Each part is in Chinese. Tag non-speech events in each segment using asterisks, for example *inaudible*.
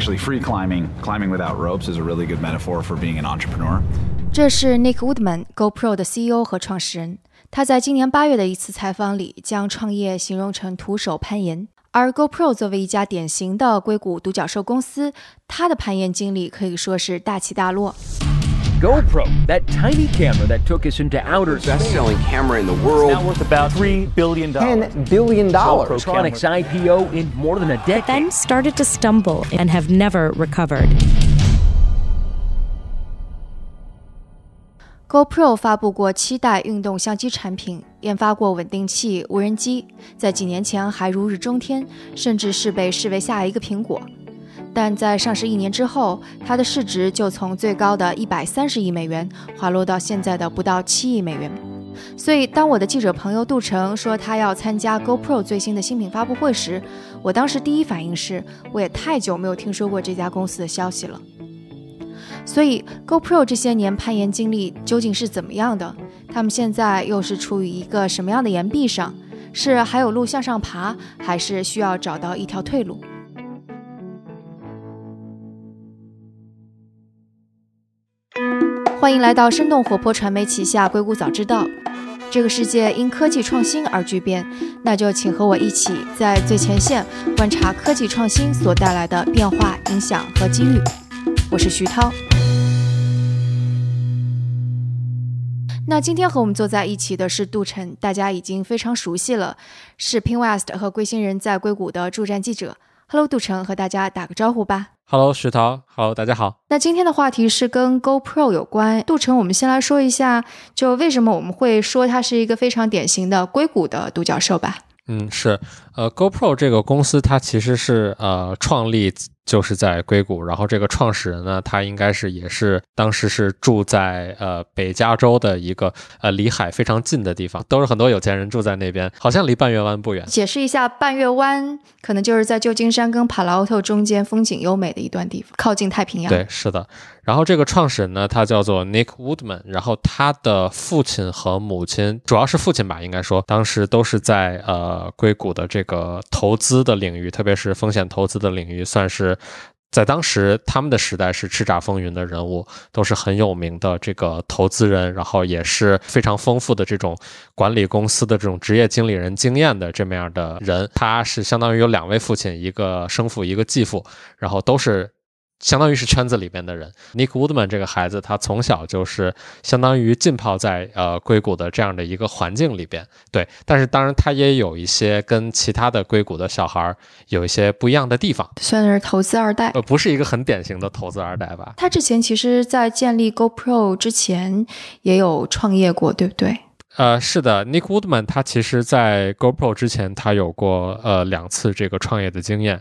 actually free climbing, climbing without ropes, is a really good metaphor for being an entrepreneur. 这是 Nick Woodman GoPro 的 CEO 和创始人。他在今年八月的一次采访里，将创业形容成徒手攀岩。而 GoPro 作为一家典型的硅谷独角兽公司，它的攀岩经历可以说是大起大落。GoPro, that tiny camera that took us into outer space, best-selling camera in the world. Now worth about three billion dollars. Ten billion dollars. Protronics IPO in more than a decade. Then started to stumble and have never recovered. GoPro 发布过七代运动相机产品，研发过稳定器、无人机，在几年前还如日中天，甚至是被视为下一个苹果。 但在上市一年之后，它的市值就从最高的一百三十亿美元滑落到现在的不到七亿美元。所以，当我的记者朋友杜成说他要参加 GoPro 最新的新品发布会时，我当时第一反应是，我也太久没有听说过这家公司的消息了。所以，GoPro 这些年攀岩经历究竟是怎么样的？他们现在又是处于一个什么样的岩壁上？是还有路向上爬，还是需要找到一条退路？欢迎来到生动活泼传媒旗下《硅谷早知道》。这个世界因科技创新而巨变，那就请和我一起在最前线观察科技创新所带来的变化、影响和机遇。我是徐涛。那今天和我们坐在一起的是杜晨，大家已经非常熟悉了，是 Pinwest 和龟星人在硅谷的驻站记者。Hello，杜成，和大家打个招呼吧。Hello，石涛。Hello，大家好。那今天的话题是跟 GoPro 有关。杜成，我们先来说一下，就为什么我们会说它是一个非常典型的硅谷的独角兽吧。嗯，是。呃，GoPro 这个公司它其实是呃创立。就是在硅谷，然后这个创始人呢，他应该是也是当时是住在呃北加州的一个呃离海非常近的地方，都是很多有钱人住在那边，好像离半月湾不远。解释一下，半月湾可能就是在旧金山跟帕劳特中间风景优美的一段地方，靠近太平洋。对，是的。然后这个创始人呢，他叫做 Nick Woodman，然后他的父亲和母亲，主要是父亲吧，应该说当时都是在呃硅谷的这个投资的领域，特别是风险投资的领域，算是。在当时，他们的时代是叱咤风云的人物，都是很有名的这个投资人，然后也是非常丰富的这种管理公司的这种职业经理人经验的这么样的人。他是相当于有两位父亲，一个生父，一个继父，然后都是。相当于是圈子里边的人，Nick Woodman 这个孩子，他从小就是相当于浸泡在呃硅谷的这样的一个环境里边，对。但是当然，他也有一些跟其他的硅谷的小孩有一些不一样的地方，算是投资二代，呃，不是一个很典型的投资二代吧？他之前其实，在建立 GoPro 之前也有创业过，对不对？呃，是的，Nick Woodman 他其实在 GoPro 之前，他有过呃两次这个创业的经验。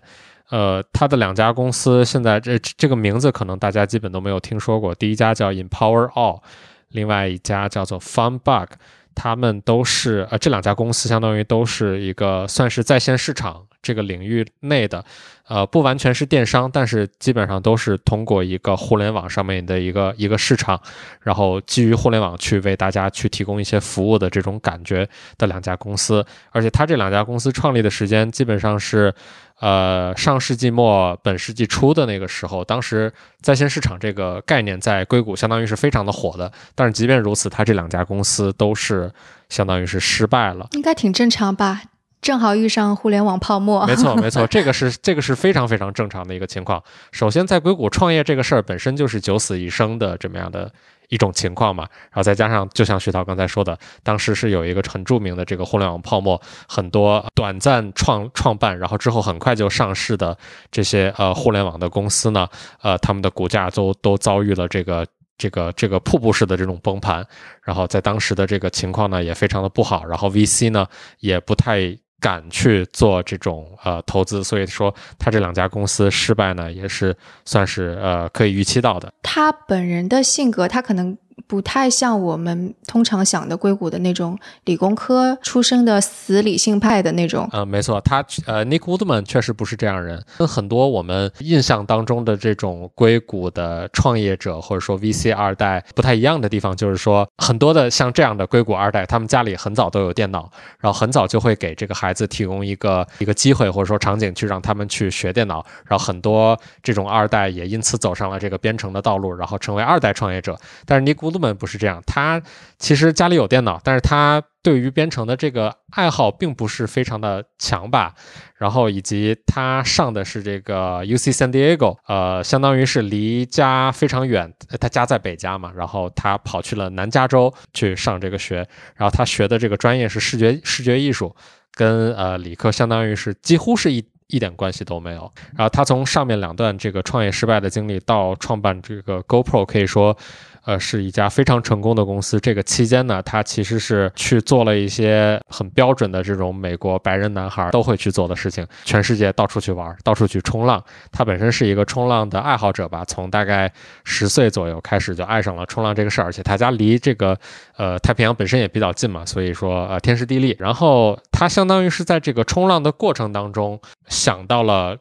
呃，他的两家公司现在这这个名字可能大家基本都没有听说过。第一家叫 Empower All，另外一家叫做 FunBug，他们都是呃这两家公司相当于都是一个算是在线市场这个领域内的，呃不完全是电商，但是基本上都是通过一个互联网上面的一个一个市场，然后基于互联网去为大家去提供一些服务的这种感觉的两家公司。而且他这两家公司创立的时间基本上是。呃，上世纪末本世纪初的那个时候，当时在线市场这个概念在硅谷相当于是非常的火的。但是即便如此，它这两家公司都是相当于是失败了。应该挺正常吧？正好遇上互联网泡沫。没错，没错，*laughs* 这个是这个是非常非常正常的一个情况。首先，在硅谷创业这个事儿本身就是九死一生的这么样的。一种情况嘛，然后再加上，就像徐涛刚才说的，当时是有一个很著名的这个互联网泡沫，很多短暂创创办，然后之后很快就上市的这些呃互联网的公司呢，呃，他们的股价都都遭遇了这个这个这个瀑布式的这种崩盘，然后在当时的这个情况呢也非常的不好，然后 VC 呢也不太。敢去做这种呃投资，所以说他这两家公司失败呢，也是算是呃可以预期到的。他本人的性格，他可能不太像我们通常想的硅谷的那种理工科出身的死理性派的那种。呃，没错，他呃，Nick Woodman 确实不是这样人，跟很多我们印象当中的这种硅谷的创业者或者说 VC 二代不太一样的地方，就是说很多的像这样的硅谷二代，他们家里很早都有电脑，然后很早就会给这个孩子提供一个一个机会或者说场景去让他们去学电脑，然后很多这种二代也因此走上了这个编程的道路，然后成为二代创业者。但是 Nick Woodman 不是这样，他其实家里有电脑，但是他对于编程的这个爱好并不是非常的强吧。然后以及他上的是这个 UC San Diego，呃，相当于是离家非常远，他家在北加嘛，然后他跑去了南加州去上这个学，然后他学的这个专业是视觉视觉艺术，跟呃理科相当于是几乎是一一点关系都没有。然后他从上面两段这个创业失败的经历到创办这个 GoPro，可以说。呃，是一家非常成功的公司。这个期间呢，他其实是去做了一些很标准的这种美国白人男孩都会去做的事情，全世界到处去玩，到处去冲浪。他本身是一个冲浪的爱好者吧，从大概十岁左右开始就爱上了冲浪这个事儿，而且他家离这个呃太平洋本身也比较近嘛，所以说呃天时地利。然后他相当于是在这个冲浪的过程当中想到了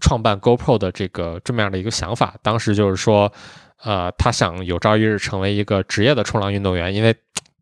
创办 GoPro 的这个这么样的一个想法，当时就是说。呃，他想有朝一日成为一个职业的冲浪运动员，因为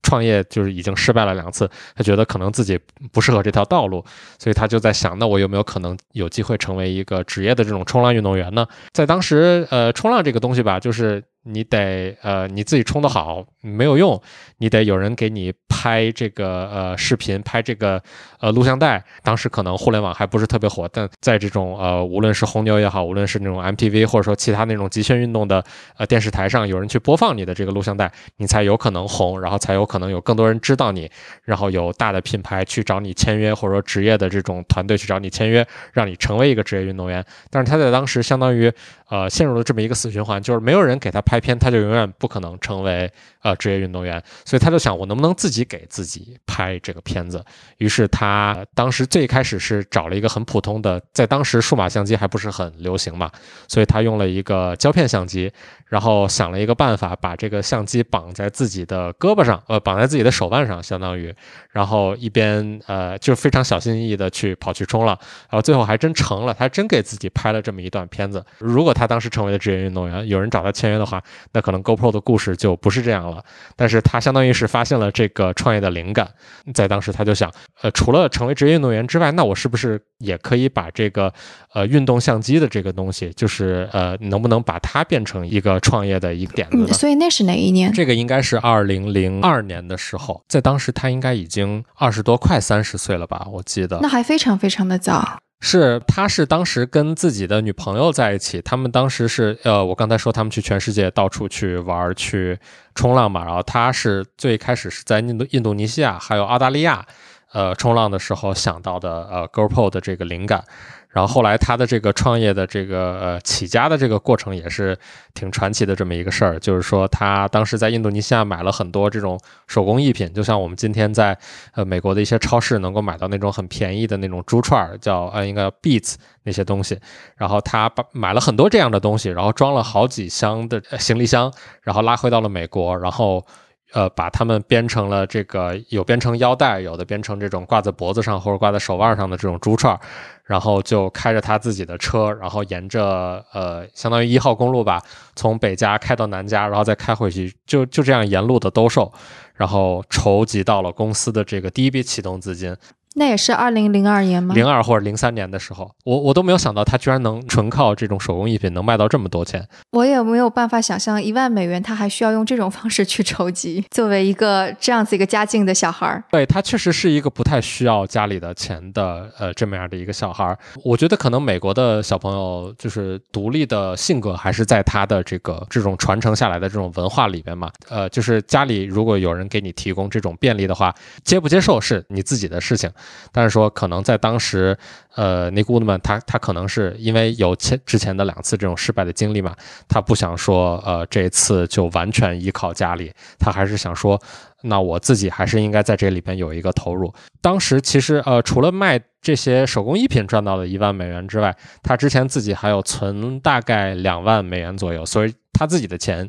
创业就是已经失败了两次，他觉得可能自己不适合这条道路，所以他就在想，那我有没有可能有机会成为一个职业的这种冲浪运动员呢？在当时，呃，冲浪这个东西吧，就是。你得呃你自己冲得好没有用，你得有人给你拍这个呃视频，拍这个呃录像带。当时可能互联网还不是特别火，但在这种呃无论是红牛也好，无论是那种 MTV 或者说其他那种极限运动的呃电视台上，有人去播放你的这个录像带，你才有可能红，然后才有可能有更多人知道你，然后有大的品牌去找你签约，或者说职业的这种团队去找你签约，让你成为一个职业运动员。但是他在当时相当于呃陷入了这么一个死循环，就是没有人给他拍。片他就永远不可能成为呃职业运动员，所以他就想我能不能自己给自己拍这个片子。于是他当时最开始是找了一个很普通的，在当时数码相机还不是很流行嘛，所以他用了一个胶片相机，然后想了一个办法，把这个相机绑在自己的胳膊上，呃，绑在自己的手腕上，相当于，然后一边呃就非常小心翼翼的去跑去冲浪，然后最后还真成了，他真给自己拍了这么一段片子。如果他当时成为了职业运动员，有人找他签约的话。那可能 GoPro 的故事就不是这样了，但是他相当于是发现了这个创业的灵感，在当时他就想，呃，除了成为职业运动员之外，那我是不是也可以把这个呃运动相机的这个东西，就是呃能不能把它变成一个创业的一个点子？所以那是哪一年？这个应该是二零零二年的时候，在当时他应该已经二十多，快三十岁了吧？我记得。那还非常非常的早。是，他是当时跟自己的女朋友在一起，他们当时是，呃，我刚才说他们去全世界到处去玩去冲浪嘛，然后他是最开始是在印度、印度尼西亚还有澳大利亚，呃，冲浪的时候想到的，呃，GoPro 的这个灵感。然后后来他的这个创业的这个呃起家的这个过程也是挺传奇的这么一个事儿，就是说他当时在印度尼西亚买了很多这种手工艺品，就像我们今天在呃美国的一些超市能够买到那种很便宜的那种珠串儿，叫呃应该 beads 那些东西。然后他把买了很多这样的东西，然后装了好几箱的行李箱，然后拉回到了美国，然后。呃，把他们编成了这个，有编成腰带，有的编成这种挂在脖子上或者挂在手腕上的这种珠串，然后就开着他自己的车，然后沿着呃，相当于一号公路吧，从北家开到南家，然后再开回去，就就这样沿路的兜售，然后筹集到了公司的这个第一笔启动资金。那也是二零零二年吗？零二或者零三年的时候，我我都没有想到他居然能纯靠这种手工艺品能卖到这么多钱。我也没有办法想象一万美元他还需要用这种方式去筹集。作为一个这样子一个家境的小孩儿，对他确实是一个不太需要家里的钱的呃这么样的一个小孩儿。我觉得可能美国的小朋友就是独立的性格还是在他的这个这种传承下来的这种文化里边嘛。呃，就是家里如果有人给你提供这种便利的话，接不接受是你自己的事情。但是说，可能在当时，呃，尼古德曼他他可能是因为有前之前的两次这种失败的经历嘛，他不想说，呃，这次就完全依靠家里，他还是想说，那我自己还是应该在这里边有一个投入。当时其实，呃，除了卖这些手工艺品赚到了一万美元之外，他之前自己还有存大概两万美元左右，所以他自己的钱。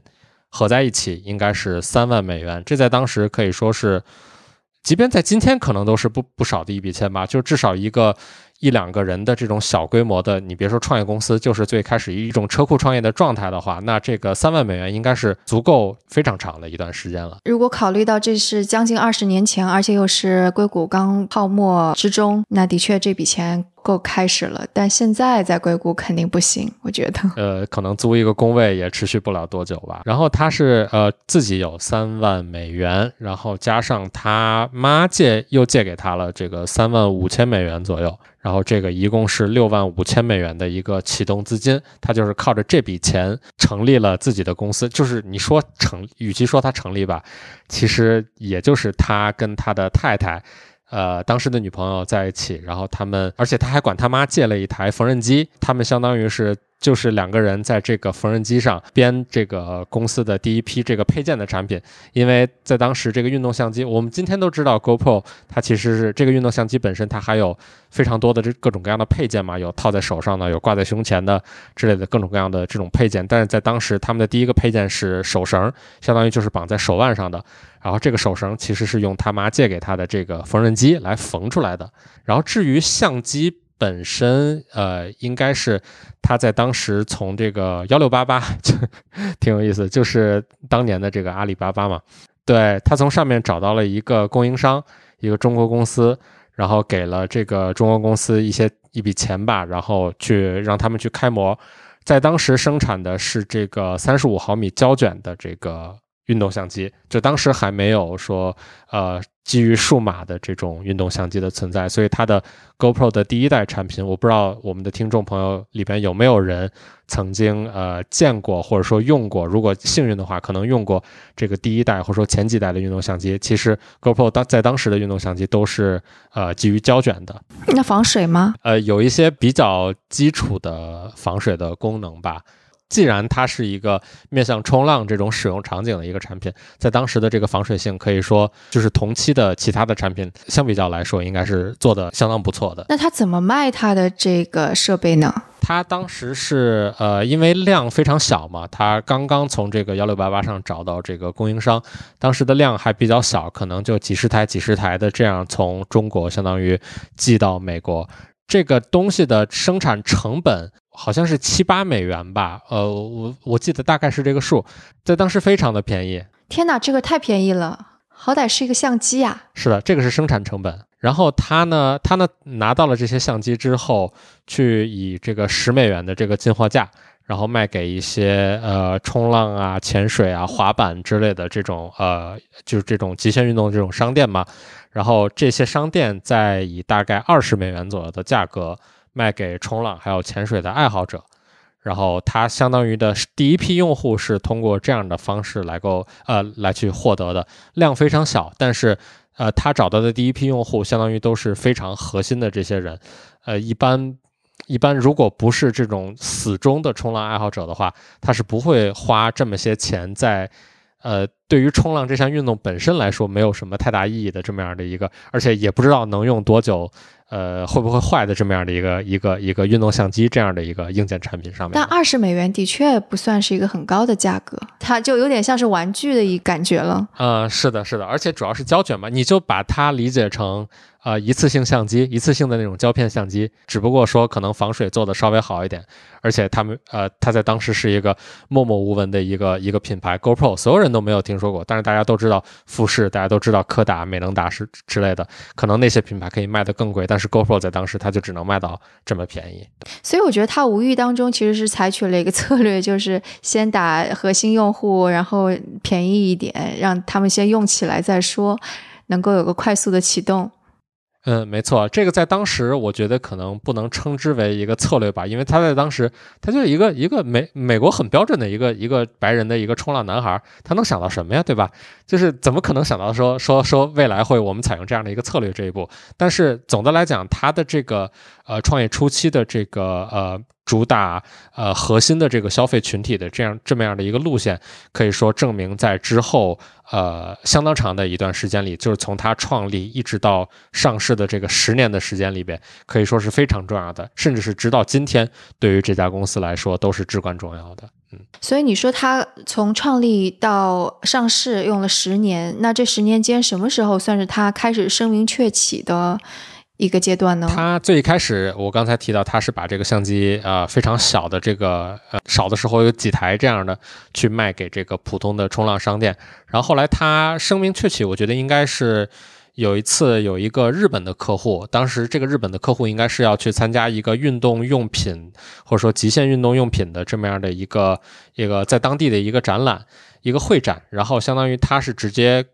合在一起应该是三万美元，这在当时可以说是，即便在今天可能都是不不少的一笔钱吧，就至少一个。一两个人的这种小规模的，你别说创业公司，就是最开始一种车库创业的状态的话，那这个三万美元应该是足够非常长的一段时间了。如果考虑到这是将近二十年前，而且又是硅谷刚泡沫之中，那的确这笔钱。够开始了，但现在在硅谷肯定不行，我觉得。*laughs* 呃，可能租一个工位也持续不了多久吧。然后他是呃自己有三万美元，然后加上他妈借又借给他了这个三万五千美元左右，然后这个一共是六万五千美元的一个启动资金。他就是靠着这笔钱成立了自己的公司。就是你说成，与其说他成立吧，其实也就是他跟他的太太。呃，当时的女朋友在一起，然后他们，而且他还管他妈借了一台缝纫机，他们相当于是。就是两个人在这个缝纫机上编这个公司的第一批这个配件的产品，因为在当时这个运动相机，我们今天都知道 GoPro 它其实是这个运动相机本身它还有非常多的这各种各样的配件嘛，有套在手上的，有挂在胸前的之类的各种各样的这种配件。但是在当时他们的第一个配件是手绳，相当于就是绑在手腕上的，然后这个手绳其实是用他妈借给他的这个缝纫机来缝出来的。然后至于相机。本身呃，应该是他在当时从这个幺六八八 *laughs* 就挺有意思，就是当年的这个阿里巴巴嘛，对他从上面找到了一个供应商，一个中国公司，然后给了这个中国公司一些一笔钱吧，然后去让他们去开模，在当时生产的是这个三十五毫米胶卷的这个。运动相机，就当时还没有说，呃，基于数码的这种运动相机的存在，所以它的 GoPro 的第一代产品，我不知道我们的听众朋友里边有没有人曾经呃见过或者说用过，如果幸运的话，可能用过这个第一代或者说前几代的运动相机。其实 GoPro 当在当时的运动相机都是呃基于胶卷的。那防水吗？呃，有一些比较基础的防水的功能吧。既然它是一个面向冲浪这种使用场景的一个产品，在当时的这个防水性可以说就是同期的其他的产品相比较来说，应该是做的相当不错的。那它怎么卖它的这个设备呢？它当时是呃，因为量非常小嘛，它刚刚从这个幺六八八上找到这个供应商，当时的量还比较小，可能就几十台、几十台的这样从中国相当于寄到美国。这个东西的生产成本。好像是七八美元吧，呃，我我记得大概是这个数，在当时非常的便宜。天哪，这个太便宜了，好歹是一个相机呀。是的，这个是生产成本。然后他呢，他呢拿到了这些相机之后，去以这个十美元的这个进货价，然后卖给一些呃冲浪啊、潜水啊、滑板之类的这种呃，就是这种极限运动这种商店嘛。然后这些商店再以大概二十美元左右的价格。卖给冲浪还有潜水的爱好者，然后他相当于的第一批用户是通过这样的方式来够呃来去获得的，量非常小，但是呃他找到的第一批用户相当于都是非常核心的这些人，呃一般一般如果不是这种死忠的冲浪爱好者的话，他是不会花这么些钱在呃对于冲浪这项运动本身来说没有什么太大意义的这么样的一个，而且也不知道能用多久。呃，会不会坏的这么样的一个一个一个运动相机这样的一个硬件产品上面？但二十美元的确不算是一个很高的价格，它就有点像是玩具的一感觉了。嗯，是的，是的，而且主要是胶卷嘛，你就把它理解成。啊，一次性相机，一次性的那种胶片相机，只不过说可能防水做的稍微好一点，而且他们呃，它在当时是一个默默无闻的一个一个品牌，GoPro 所有人都没有听说过，但是大家都知道富士，大家都知道柯达、美能达是之类的，可能那些品牌可以卖得更贵，但是 GoPro 在当时它就只能卖到这么便宜。所以我觉得它无意当中其实是采取了一个策略，就是先打核心用户，然后便宜一点，让他们先用起来再说，能够有个快速的启动。嗯，没错，这个在当时我觉得可能不能称之为一个策略吧，因为他在当时，他就一个一个美美国很标准的一个一个白人的一个冲浪男孩，他能想到什么呀，对吧？就是怎么可能想到说说说未来会我们采用这样的一个策略这一步？但是总的来讲，他的这个呃创业初期的这个呃。主打呃核心的这个消费群体的这样这么样的一个路线，可以说证明在之后呃相当长的一段时间里，就是从它创立一直到上市的这个十年的时间里边，可以说是非常重要的，甚至是直到今天，对于这家公司来说都是至关重要的。嗯所以你说它从创立到上市用了十年，那这十年间什么时候算是它开始声名鹊起的一个阶段呢？他最一开始，我刚才提到，他是把这个相机呃非常小的这个呃少的时候有几台这样的去卖给这个普通的冲浪商店，然后后来他声名鹊起，我觉得应该是有一次有一个日本的客户，当时这个日本的客户应该是要去参加一个运动用品或者说极限运动用品的这么样的一个一个在当地的一个展览一个会展，然后相当于他是直接。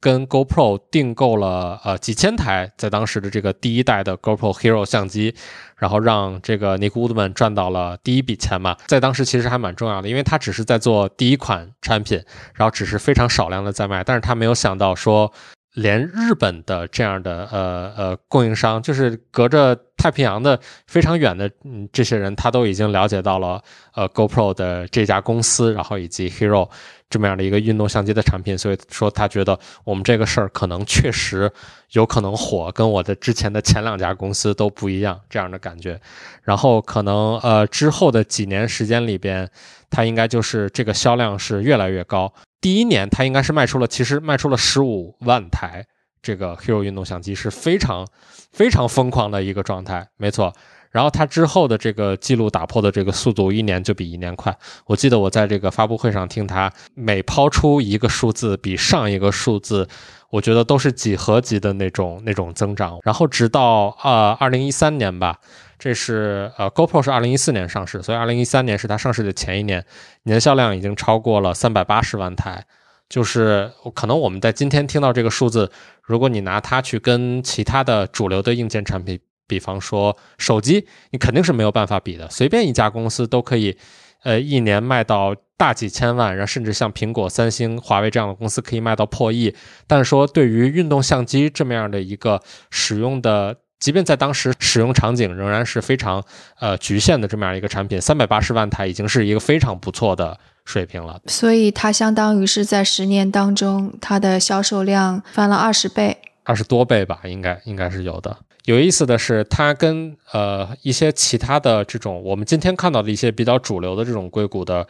跟 GoPro 订购了呃几千台，在当时的这个第一代的 GoPro Hero 相机，然后让这个 Nick Woodman 赚到了第一笔钱嘛，在当时其实还蛮重要的，因为他只是在做第一款产品，然后只是非常少量的在卖，但是他没有想到说。连日本的这样的呃呃供应商，就是隔着太平洋的非常远的嗯这些人，他都已经了解到了呃 GoPro 的这家公司，然后以及 Hero 这么样的一个运动相机的产品，所以说他觉得我们这个事儿可能确实有可能火，跟我的之前的前两家公司都不一样这样的感觉。然后可能呃之后的几年时间里边，它应该就是这个销量是越来越高。第一年，它应该是卖出了，其实卖出了十五万台这个 Hero 运动相机，是非常非常疯狂的一个状态，没错。然后它之后的这个记录打破的这个速度，一年就比一年快。我记得我在这个发布会上听他每抛出一个数字，比上一个数字，我觉得都是几何级的那种那种增长。然后直到呃二零一三年吧。这是呃，GoPro 是二零一四年上市，所以二零一三年是它上市的前一年，年销量已经超过了三百八十万台。就是可能我们在今天听到这个数字，如果你拿它去跟其他的主流的硬件产品，比方说手机，你肯定是没有办法比的。随便一家公司都可以，呃，一年卖到大几千万，然后甚至像苹果、三星、华为这样的公司可以卖到破亿。但是说对于运动相机这么样的一个使用的。即便在当时使用场景仍然是非常呃局限的这么样一个产品，三百八十万台已经是一个非常不错的水平了。所以它相当于是在十年当中，它的销售量翻了二十倍，二十多倍吧，应该应该是有的。有意思的是，它跟呃一些其他的这种我们今天看到的一些比较主流的这种硅谷的。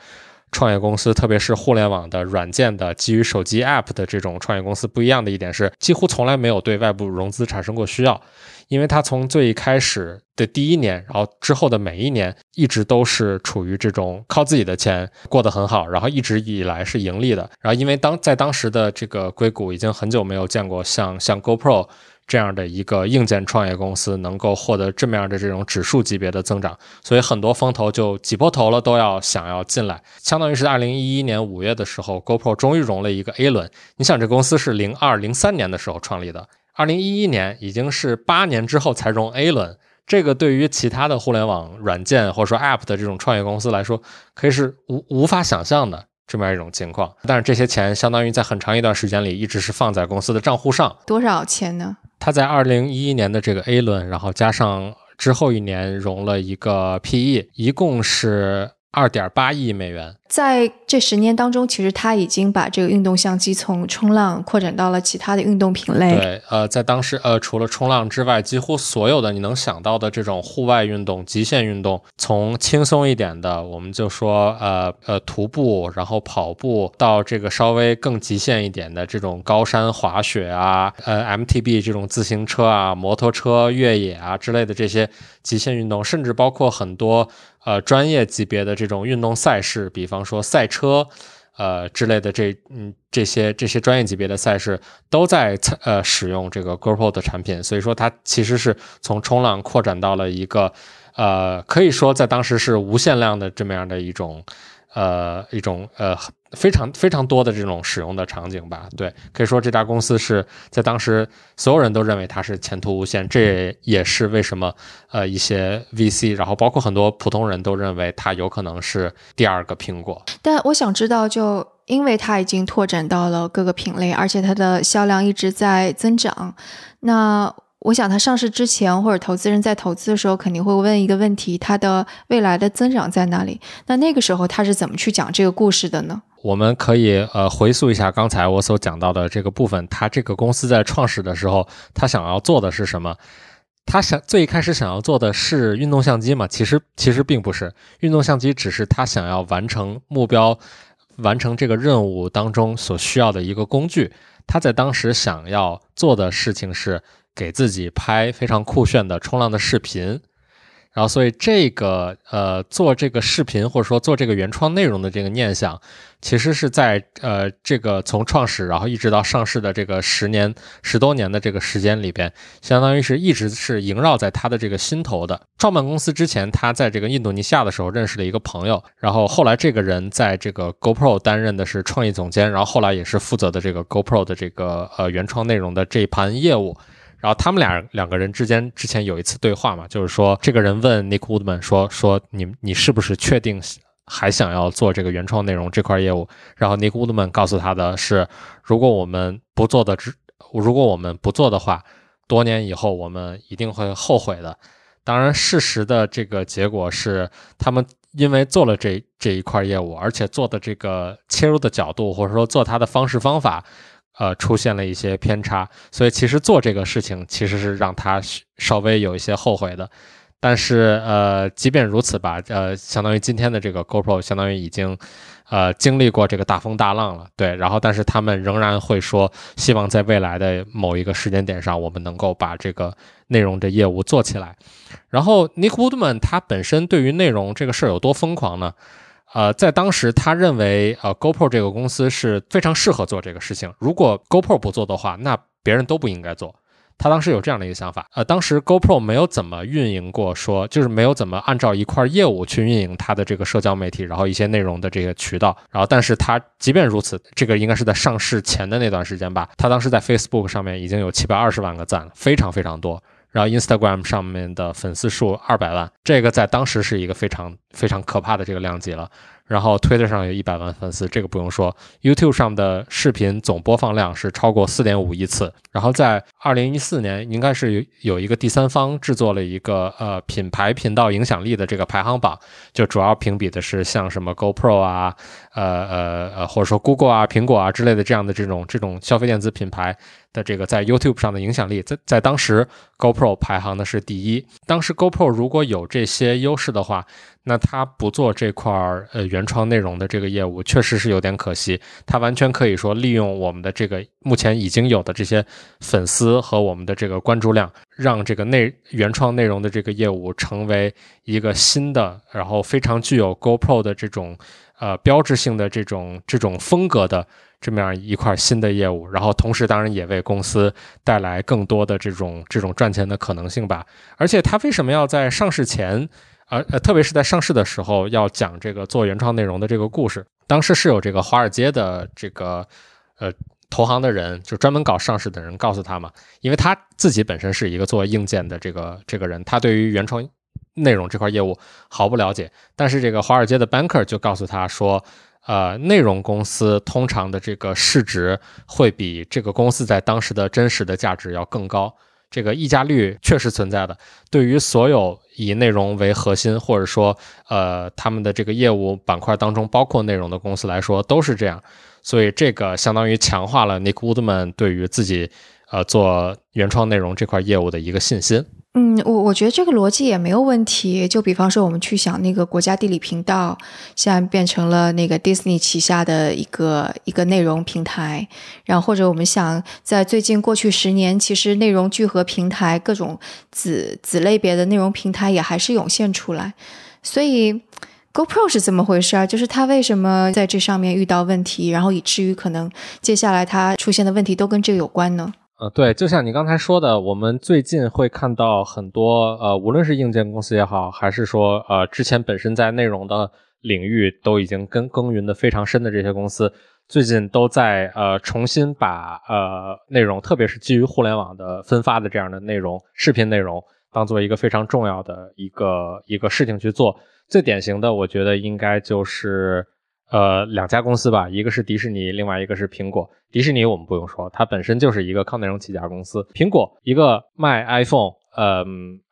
创业公司，特别是互联网的软件的基于手机 App 的这种创业公司，不一样的一点是，几乎从来没有对外部融资产生过需要，因为它从最开始的第一年，然后之后的每一年，一直都是处于这种靠自己的钱过得很好，然后一直以来是盈利的。然后因为当在当时的这个硅谷已经很久没有见过像像 GoPro。这样的一个硬件创业公司能够获得这么样的这种指数级别的增长，所以很多风投就挤破头了，都要想要进来。相当于是二零一一年五月的时候，GoPro 终于融了一个 A 轮。你想，这公司是零二零三年的时候创立的，二零一一年已经是八年之后才融 A 轮。这个对于其他的互联网软件或者说 App 的这种创业公司来说，可以是无无法想象的这么样一种情况。但是这些钱相当于在很长一段时间里一直是放在公司的账户上。多少钱呢？他在二零一一年的这个 A 轮，然后加上之后一年融了一个 PE，一共是二点八亿美元。在这十年当中，其实他已经把这个运动相机从冲浪扩展到了其他的运动品类。对，呃，在当时，呃，除了冲浪之外，几乎所有的你能想到的这种户外运动、极限运动，从轻松一点的，我们就说，呃呃，徒步，然后跑步，到这个稍微更极限一点的这种高山滑雪啊，呃，MTB 这种自行车啊、摩托车越野啊之类的这些极限运动，甚至包括很多呃专业级别的这种运动赛事，比方。比方说赛车，呃之类的这嗯这些这些专业级别的赛事都在呃使用这个 GoPro 的产品，所以说它其实是从冲浪扩展到了一个呃可以说在当时是无限量的这么样的一种呃一种呃。非常非常多的这种使用的场景吧，对，可以说这家公司是在当时所有人都认为它是前途无限，这也是为什么呃一些 VC，然后包括很多普通人都认为它有可能是第二个苹果。但我想知道，就因为它已经拓展到了各个品类，而且它的销量一直在增长，那。我想，它上市之前，或者投资人在投资的时候，肯定会问一个问题：它的未来的增长在哪里？那那个时候，他是怎么去讲这个故事的呢？我们可以呃回溯一下刚才我所讲到的这个部分，他这个公司在创始的时候，他想要做的是什么？他想最一开始想要做的是运动相机嘛？其实其实并不是，运动相机只是他想要完成目标、完成这个任务当中所需要的一个工具。他在当时想要做的事情是给自己拍非常酷炫的冲浪的视频。然后，所以这个呃，做这个视频或者说做这个原创内容的这个念想，其实是在呃这个从创始然后一直到上市的这个十年十多年的这个时间里边，相当于是一直是萦绕在他的这个心头的。创办公司之前，他在这个印度尼西亚的时候认识了一个朋友，然后后来这个人在这个 GoPro 担任的是创意总监，然后后来也是负责的这个 GoPro 的这个呃原创内容的这一盘业务。然后他们俩两个人之间之前有一次对话嘛，就是说这个人问 Nick Woodman 说说你你是不是确定还想要做这个原创内容这块业务？然后 Nick Woodman 告诉他的是，如果我们不做的之如果我们不做的话，多年以后我们一定会后悔的。当然，事实的这个结果是，他们因为做了这这一块业务，而且做的这个切入的角度或者说做它的方式方法。呃，出现了一些偏差，所以其实做这个事情其实是让他稍微有一些后悔的。但是，呃，即便如此吧，呃，相当于今天的这个 GoPro，相当于已经，呃，经历过这个大风大浪了，对。然后，但是他们仍然会说，希望在未来的某一个时间点上，我们能够把这个内容的业务做起来。然后，Nick Woodman 他本身对于内容这个事儿有多疯狂呢？呃，在当时，他认为，呃，GoPro 这个公司是非常适合做这个事情。如果 GoPro 不做的话，那别人都不应该做。他当时有这样的一个想法。呃，当时 GoPro 没有怎么运营过，说就是没有怎么按照一块业务去运营它的这个社交媒体，然后一些内容的这个渠道。然后，但是他即便如此，这个应该是在上市前的那段时间吧。他当时在 Facebook 上面已经有七百二十万个赞了，非常非常多。然后 Instagram 上面的粉丝数二百万，这个在当时是一个非常非常可怕的这个量级了。然后 Twitter 上有一百万粉丝，这个不用说。YouTube 上的视频总播放量是超过四点五亿次。然后在二零一四年，应该是有有一个第三方制作了一个呃品牌频道影响力的这个排行榜，就主要评比的是像什么 GoPro 啊，呃呃呃，或者说 Google 啊、苹果啊之类的这样的这种这种消费电子品牌。的这个在 YouTube 上的影响力，在在当时 GoPro 排行的是第一。当时 GoPro 如果有这些优势的话，那它不做这块儿呃原创内容的这个业务，确实是有点可惜。它完全可以说利用我们的这个目前已经有的这些粉丝和我们的这个关注量，让这个内原创内容的这个业务成为一个新的，然后非常具有 GoPro 的这种呃标志性的这种这种风格的。这么样一块新的业务，然后同时当然也为公司带来更多的这种这种赚钱的可能性吧。而且他为什么要在上市前，呃呃，特别是在上市的时候要讲这个做原创内容的这个故事？当时是有这个华尔街的这个呃投行的人，就专门搞上市的人告诉他嘛，因为他自己本身是一个做硬件的这个这个人，他对于原创内容这块业务毫不了解。但是这个华尔街的 banker 就告诉他说。呃，内容公司通常的这个市值会比这个公司在当时的真实的价值要更高，这个溢价率确实存在的。对于所有以内容为核心，或者说呃他们的这个业务板块当中包括内容的公司来说，都是这样。所以这个相当于强化了 Nick Woodman 对于自己呃做原创内容这块业务的一个信心。嗯，我我觉得这个逻辑也没有问题。就比方说，我们去想那个国家地理频道，现在变成了那个 Disney 旗下的一个一个内容平台。然后或者我们想，在最近过去十年，其实内容聚合平台各种子子类别的内容平台也还是涌现出来。所以 GoPro 是怎么回事儿？就是它为什么在这上面遇到问题，然后以至于可能接下来它出现的问题都跟这个有关呢？呃，对，就像你刚才说的，我们最近会看到很多呃，无论是硬件公司也好，还是说呃，之前本身在内容的领域都已经耕耕耘的非常深的这些公司，最近都在呃重新把呃内容，特别是基于互联网的分发的这样的内容，视频内容，当做一个非常重要的一个一个事情去做。最典型的，我觉得应该就是。呃，两家公司吧，一个是迪士尼，另外一个是苹果。迪士尼我们不用说，它本身就是一个靠内容起家公司。苹果一个卖 iPhone、呃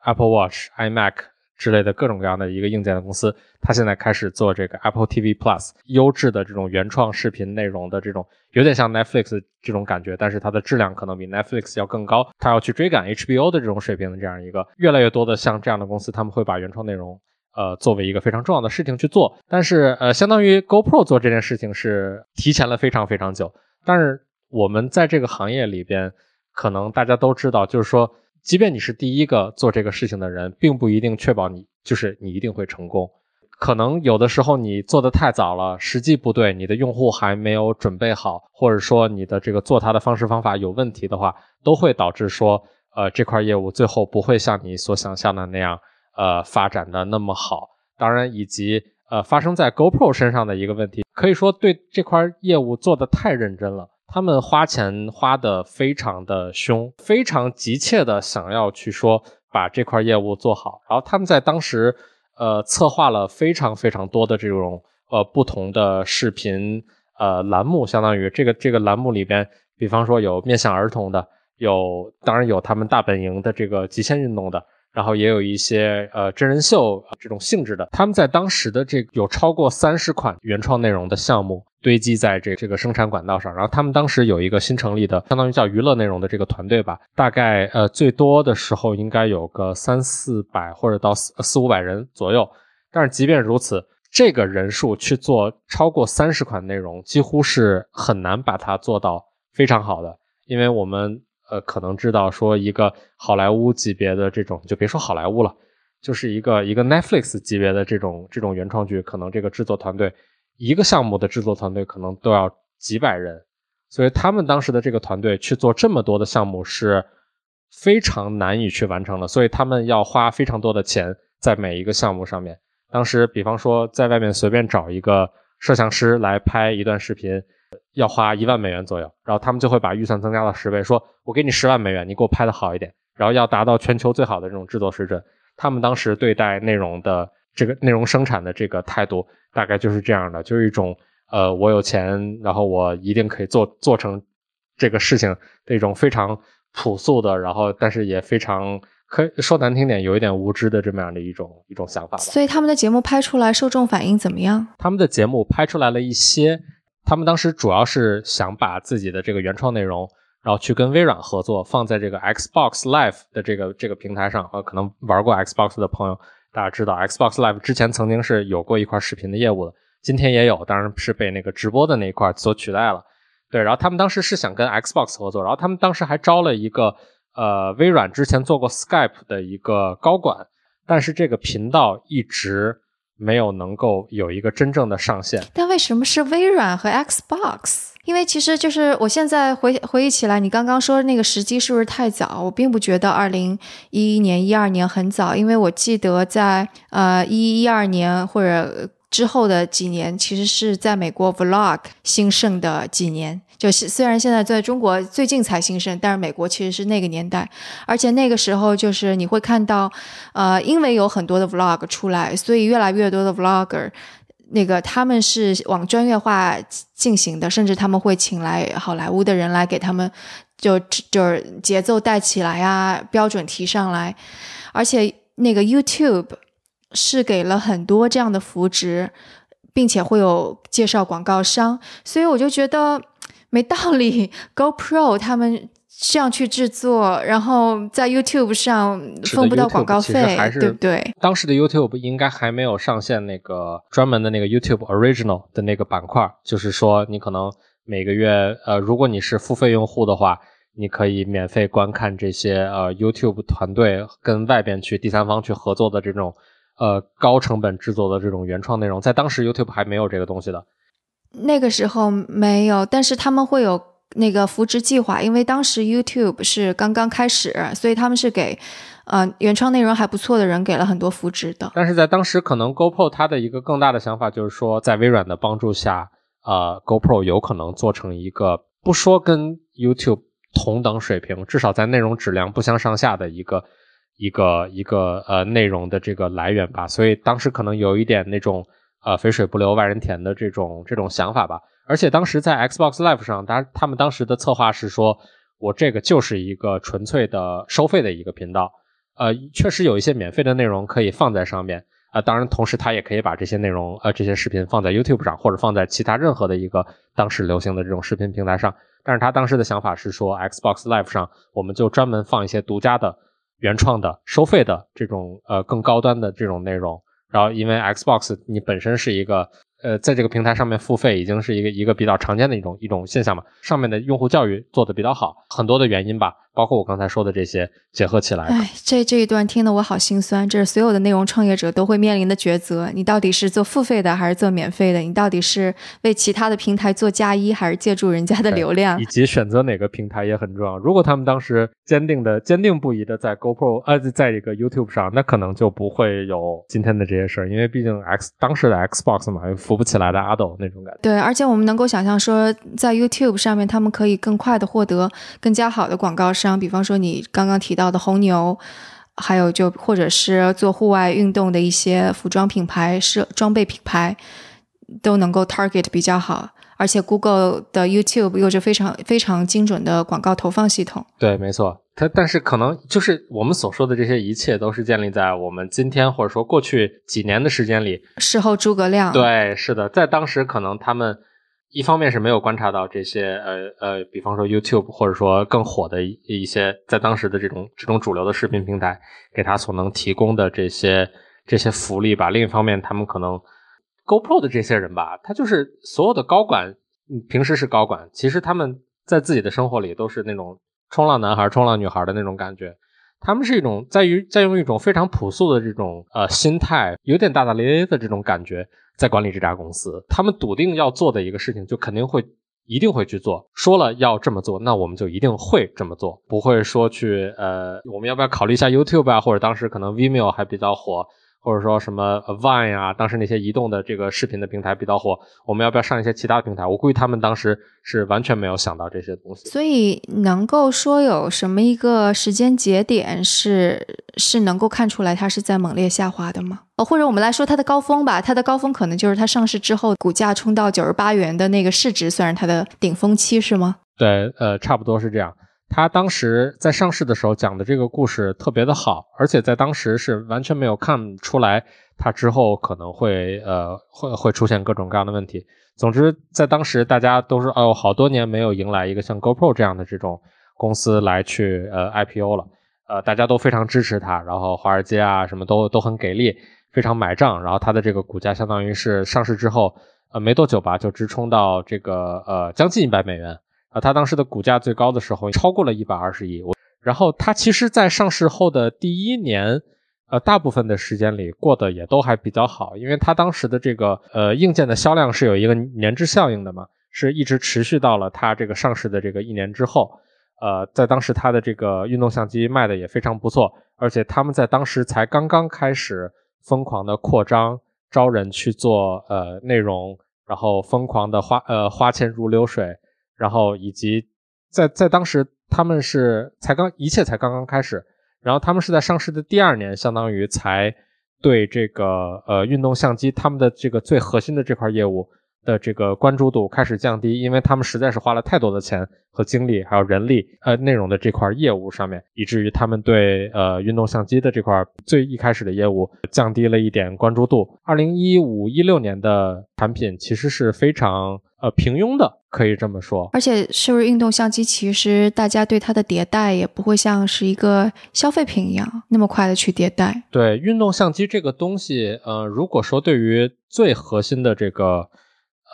Apple Watch、iMac 之类的各种各样的一个硬件的公司，它现在开始做这个 Apple TV Plus 优质的这种原创视频内容的这种，有点像 Netflix 这种感觉，但是它的质量可能比 Netflix 要更高，它要去追赶 HBO 的这种水平的这样一个越来越多的像这样的公司，他们会把原创内容呃作为一个非常重要的事情去做，但是呃，相当于 GoPro 做这件事情是提前了非常非常久，但是我们在这个行业里边，可能大家都知道，就是说。即便你是第一个做这个事情的人，并不一定确保你就是你一定会成功。可能有的时候你做的太早了，时机不对，你的用户还没有准备好，或者说你的这个做它的方式方法有问题的话，都会导致说，呃，这块业务最后不会像你所想象的那样，呃，发展的那么好。当然，以及呃，发生在 GoPro 身上的一个问题，可以说对这块业务做的太认真了。他们花钱花的非常的凶，非常急切的想要去说把这块业务做好。然后他们在当时，呃，策划了非常非常多的这种呃不同的视频呃栏目，相当于这个这个栏目里边，比方说有面向儿童的，有当然有他们大本营的这个极限运动的，然后也有一些呃真人秀这种性质的。他们在当时的这有超过三十款原创内容的项目。堆积在这这个生产管道上，然后他们当时有一个新成立的，相当于叫娱乐内容的这个团队吧，大概呃最多的时候应该有个三四百或者到四四五百人左右。但是即便如此，这个人数去做超过三十款内容，几乎是很难把它做到非常好的，因为我们呃可能知道说一个好莱坞级别的这种，就别说好莱坞了，就是一个一个 Netflix 级别的这种这种原创剧，可能这个制作团队。一个项目的制作团队可能都要几百人，所以他们当时的这个团队去做这么多的项目是非常难以去完成的，所以他们要花非常多的钱在每一个项目上面。当时，比方说在外面随便找一个摄像师来拍一段视频，要花一万美元左右，然后他们就会把预算增加到十倍，说我给你十万美元，你给我拍的好一点，然后要达到全球最好的这种制作水准。他们当时对待内容的这个内容生产的这个态度。大概就是这样的，就是一种呃，我有钱，然后我一定可以做做成这个事情的一种非常朴素的，然后但是也非常可以说难听点，有一点无知的这么样的一种一种想法吧。所以他们的节目拍出来受众反应怎么样？他们的节目拍出来了一些，他们当时主要是想把自己的这个原创内容，然后去跟微软合作，放在这个 Xbox Live 的这个这个平台上。呃，可能玩过 Xbox 的朋友。大家知道，Xbox Live 之前曾经是有过一块视频的业务的，今天也有，当然是被那个直播的那一块所取代了。对，然后他们当时是想跟 Xbox 合作，然后他们当时还招了一个呃微软之前做过 Skype 的一个高管，但是这个频道一直没有能够有一个真正的上线。但为什么是微软和 Xbox？因为其实就是我现在回回忆起来，你刚刚说那个时机是不是太早？我并不觉得二零一一年、一二年很早，因为我记得在呃一一二年或者之后的几年，其实是在美国 Vlog 兴盛的几年。就是虽然现在在中国最近才兴盛，但是美国其实是那个年代，而且那个时候就是你会看到，呃，因为有很多的 Vlog 出来，所以越来越多的 Vlogger。那个他们是往专业化进行的，甚至他们会请来好莱坞的人来给他们，就就是节奏带起来啊，标准提上来。而且那个 YouTube 是给了很多这样的扶植，并且会有介绍广告商，所以我就觉得没道理。GoPro 他们。这样去制作，然后在 YouTube 上分不到广告费，对不对？当时的 YouTube 应该还没有上线那个专门的那个 YouTube Original 的那个板块，就是说你可能每个月，呃，如果你是付费用户的话，你可以免费观看这些呃 YouTube 团队跟外边去第三方去合作的这种呃高成本制作的这种原创内容，在当时 YouTube 还没有这个东西的。那个时候没有，但是他们会有。那个扶植计划，因为当时 YouTube 是刚刚开始，所以他们是给，呃，原创内容还不错的人给了很多扶植的。但是在当时，可能 GoPro 它的一个更大的想法就是说，在微软的帮助下，呃，GoPro 有可能做成一个不说跟 YouTube 同等水平，至少在内容质量不相上下的一个一个一个呃内容的这个来源吧。所以当时可能有一点那种呃肥水不流外人田的这种这种想法吧。而且当时在 Xbox Live 上，当他们当时的策划是说，我这个就是一个纯粹的收费的一个频道，呃，确实有一些免费的内容可以放在上面啊、当然，同时它也可以把这些内容呃这些视频放在 YouTube 上，或者放在其他任何的一个当时流行的这种视频平台上。但是他当时的想法是说，Xbox Live 上我们就专门放一些独家的、原创的、收费的这种呃更高端的这种内容。然后，因为 Xbox 你本身是一个呃，在这个平台上面付费已经是一个一个比较常见的一种一种现象嘛，上面的用户教育做的比较好，很多的原因吧，包括我刚才说的这些结合起来的。哎，这这一段听得我好心酸，这是所有的内容创业者都会面临的抉择。你到底是做付费的还是做免费的？你到底是为其他的平台做加一，还是借助人家的流量以？及选择哪个平台也很重要。如果他们当时坚定的、坚定不移的在 GoPro 呃，在这个 YouTube 上，那可能就不会有今天的这些事儿，因为毕竟 X 当时的 Xbox 嘛，扶不起来的阿斗那种感觉。对，而且我们能够想象说，在 YouTube 上面，他们可以更快的获得更加好的广告商，比方说你刚刚提到的红牛，还有就或者是做户外运动的一些服装品牌、设装备品牌，都能够 target 比较好。而且 Google 的 YouTube 有着非常非常精准的广告投放系统。对，没错。它但是可能就是我们所说的这些一切，都是建立在我们今天或者说过去几年的时间里。事后诸葛亮，对，是的，在当时可能他们一方面是没有观察到这些呃呃，比方说 YouTube 或者说更火的一些在当时的这种这种主流的视频平台给他所能提供的这些这些福利吧。另一方面，他们可能 GoPro 的这些人吧，他就是所有的高管，平时是高管，其实他们在自己的生活里都是那种冲浪男孩、冲浪女孩的那种感觉。他们是一种在于在用一种非常朴素的这种呃心态，有点大大咧咧的这种感觉，在管理这家公司。他们笃定要做的一个事情，就肯定会一定会去做。说了要这么做，那我们就一定会这么做，不会说去呃，我们要不要考虑一下 YouTube 啊，或者当时可能 Vimeo 还比较火。或者说什么呃 Vine 啊，当时那些移动的这个视频的平台比较火，我们要不要上一些其他平台？我估计他们当时是完全没有想到这些东西。所以能够说有什么一个时间节点是是能够看出来它是在猛烈下滑的吗？呃，或者我们来说它的高峰吧，它的高峰可能就是它上市之后股价冲到九十八元的那个市值，算是它的顶峰期，是吗？对，呃，差不多是这样。他当时在上市的时候讲的这个故事特别的好，而且在当时是完全没有看出来他之后可能会呃会会出现各种各样的问题。总之，在当时大家都是哦，好多年没有迎来一个像 GoPro 这样的这种公司来去呃 IPO 了，呃，大家都非常支持他，然后华尔街啊什么都都很给力，非常买账，然后它的这个股价相当于是上市之后呃没多久吧，就直冲到这个呃将近一百美元。它当时的股价最高的时候超过了一百二十亿。我，然后它其实，在上市后的第一年，呃，大部分的时间里过得也都还比较好，因为它当时的这个呃硬件的销量是有一个年滞效应的嘛，是一直持续到了它这个上市的这个一年之后。呃，在当时它的这个运动相机卖的也非常不错，而且他们在当时才刚刚开始疯狂的扩张，招人去做呃内容，然后疯狂的花呃花钱如流水。然后以及在在当时他们是才刚一切才刚刚开始，然后他们是在上市的第二年，相当于才对这个呃运动相机他们的这个最核心的这块业务的这个关注度开始降低，因为他们实在是花了太多的钱和精力还有人力呃内容的这块业务上面，以至于他们对呃运动相机的这块最一开始的业务降低了一点关注度。二零一五一六年的产品其实是非常呃平庸的。可以这么说，而且是不是运动相机，其实大家对它的迭代也不会像是一个消费品一样那么快的去迭代。对运动相机这个东西，呃，如果说对于最核心的这个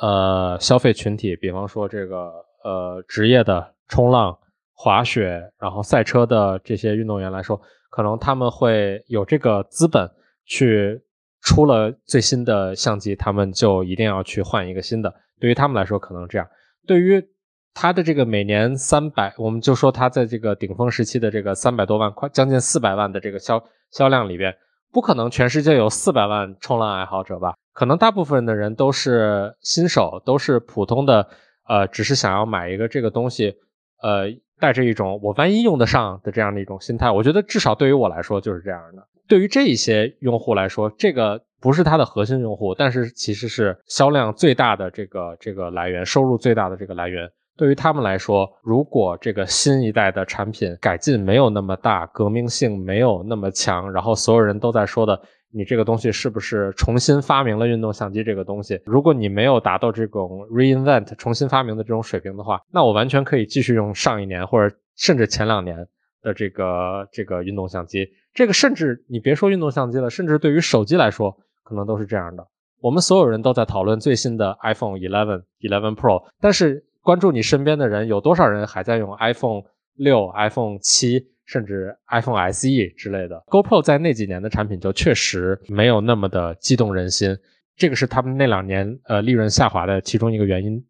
呃消费群体，比方说这个呃职业的冲浪、滑雪，然后赛车的这些运动员来说，可能他们会有这个资本去出了最新的相机，他们就一定要去换一个新的。对于他们来说，可能这样。对于他的这个每年三百，我们就说他在这个顶峰时期的这个三百多万，快将近四百万的这个销销量里边，不可能全世界有四百万冲浪爱好者吧？可能大部分的人都是新手，都是普通的，呃，只是想要买一个这个东西，呃，带着一种我万一用得上的这样的一种心态。我觉得至少对于我来说就是这样的。对于这一些用户来说，这个。不是它的核心用户，但是其实是销量最大的这个这个来源，收入最大的这个来源。对于他们来说，如果这个新一代的产品改进没有那么大，革命性没有那么强，然后所有人都在说的，你这个东西是不是重新发明了运动相机这个东西？如果你没有达到这种 reinvent 重新发明的这种水平的话，那我完全可以继续用上一年或者甚至前两年的这个这个运动相机。这个甚至你别说运动相机了，甚至对于手机来说，可能都是这样的。我们所有人都在讨论最新的 iPhone 11、11 Pro，但是关注你身边的人，有多少人还在用 iPhone 六、iPhone 七，甚至 iPhone SE 之类的？GoPro 在那几年的产品就确实没有那么的激动人心，这个是他们那两年呃利润下滑的其中一个原因，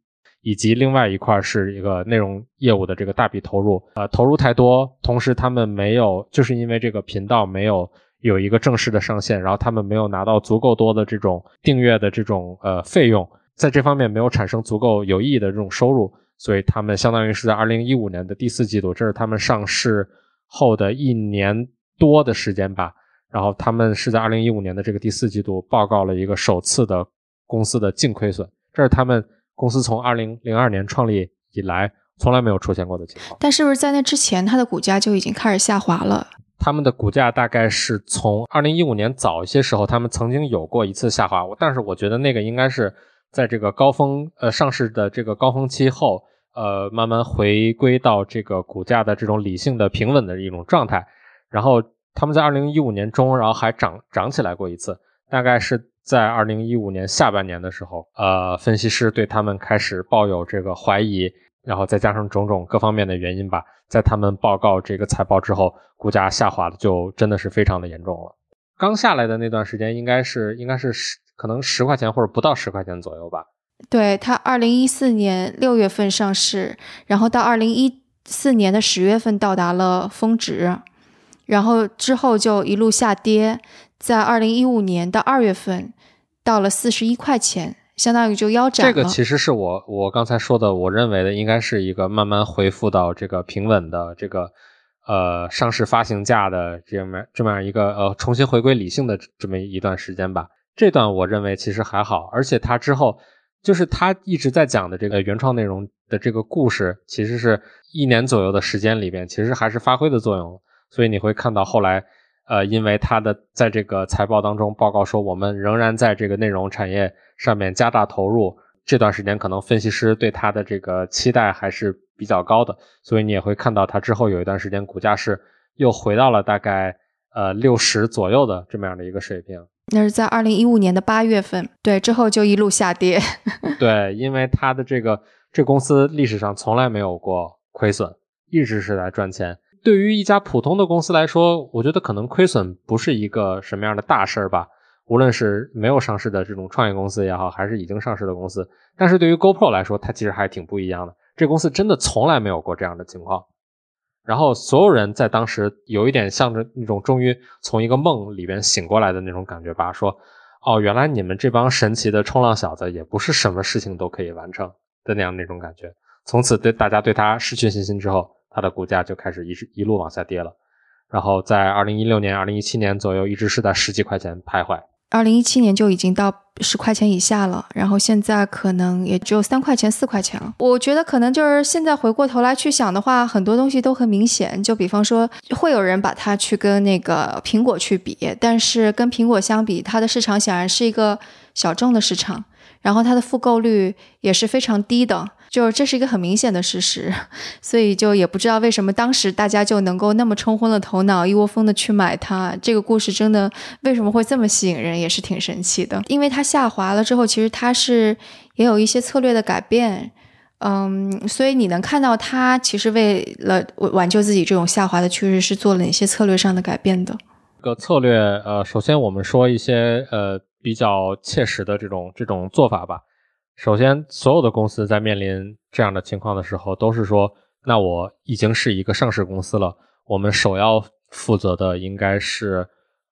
以及另外一块是一个内容业务的这个大笔投入，呃投入太多，同时他们没有，就是因为这个频道没有。有一个正式的上线，然后他们没有拿到足够多的这种订阅的这种呃费用，在这方面没有产生足够有意义的这种收入，所以他们相当于是在二零一五年的第四季度，这是他们上市后的一年多的时间吧。然后他们是在二零一五年的这个第四季度报告了一个首次的公司的净亏损，这是他们公司从二零零二年创立以来从来没有出现过的情况。但是不是在那之前，它的股价就已经开始下滑了？他们的股价大概是从二零一五年早一些时候，他们曾经有过一次下滑，但是我觉得那个应该是在这个高峰呃上市的这个高峰期后，呃慢慢回归到这个股价的这种理性的平稳的一种状态。然后他们在二零一五年中，然后还涨涨起来过一次，大概是在二零一五年下半年的时候，呃分析师对他们开始抱有这个怀疑。然后再加上种种各方面的原因吧，在他们报告这个财报之后，股价下滑的就真的是非常的严重了。刚下来的那段时间，应该是应该是十可能十块钱或者不到十块钱左右吧。对，它二零一四年六月份上市，然后到二零一四年的十月份到达了峰值，然后之后就一路下跌，在二零一五年的二月份到了四十一块钱。相当于就腰斩了。这个其实是我我刚才说的，我认为的应该是一个慢慢恢复到这个平稳的这个呃上市发行价的这么这么样一个呃重新回归理性的这么一段时间吧。这段我认为其实还好，而且他之后就是他一直在讲的这个原创内容的这个故事，其实是一年左右的时间里边，其实还是发挥的作用。所以你会看到后来呃，因为他的在这个财报当中报告说，我们仍然在这个内容产业。上面加大投入，这段时间可能分析师对它的这个期待还是比较高的，所以你也会看到它之后有一段时间股价是又回到了大概呃六十左右的这么样的一个水平。那是在二零一五年的八月份，对，之后就一路下跌。*laughs* 对，因为它的这个这公司历史上从来没有过亏损，一直是在赚钱。对于一家普通的公司来说，我觉得可能亏损不是一个什么样的大事儿吧。无论是没有上市的这种创业公司也好，还是已经上市的公司，但是对于 GoPro 来说，它其实还挺不一样的。这公司真的从来没有过这样的情况。然后所有人在当时有一点像着那种终于从一个梦里边醒过来的那种感觉吧，说：“哦，原来你们这帮神奇的冲浪小子也不是什么事情都可以完成的那样那种感觉。”从此对大家对他失去信心之后，它的股价就开始一一路往下跌了。然后在二零一六年、二零一七年左右，一直是在十几块钱徘徊。二零一七年就已经到十块钱以下了，然后现在可能也只有三块钱、四块钱了。我觉得可能就是现在回过头来去想的话，很多东西都很明显。就比方说，会有人把它去跟那个苹果去比，但是跟苹果相比，它的市场显然是一个小众的市场，然后它的复购率也是非常低的。就是这是一个很明显的事实，*laughs* 所以就也不知道为什么当时大家就能够那么冲昏了头脑，一窝蜂的去买它。这个故事真的为什么会这么吸引人，也是挺神奇的。因为它下滑了之后，其实它是也有一些策略的改变，嗯，所以你能看到它其实为了挽救自己这种下滑的趋势，是做了哪些策略上的改变的。个策略，呃，首先我们说一些呃比较切实的这种这种做法吧。首先，所有的公司在面临这样的情况的时候，都是说：那我已经是一个上市公司了，我们首要负责的应该是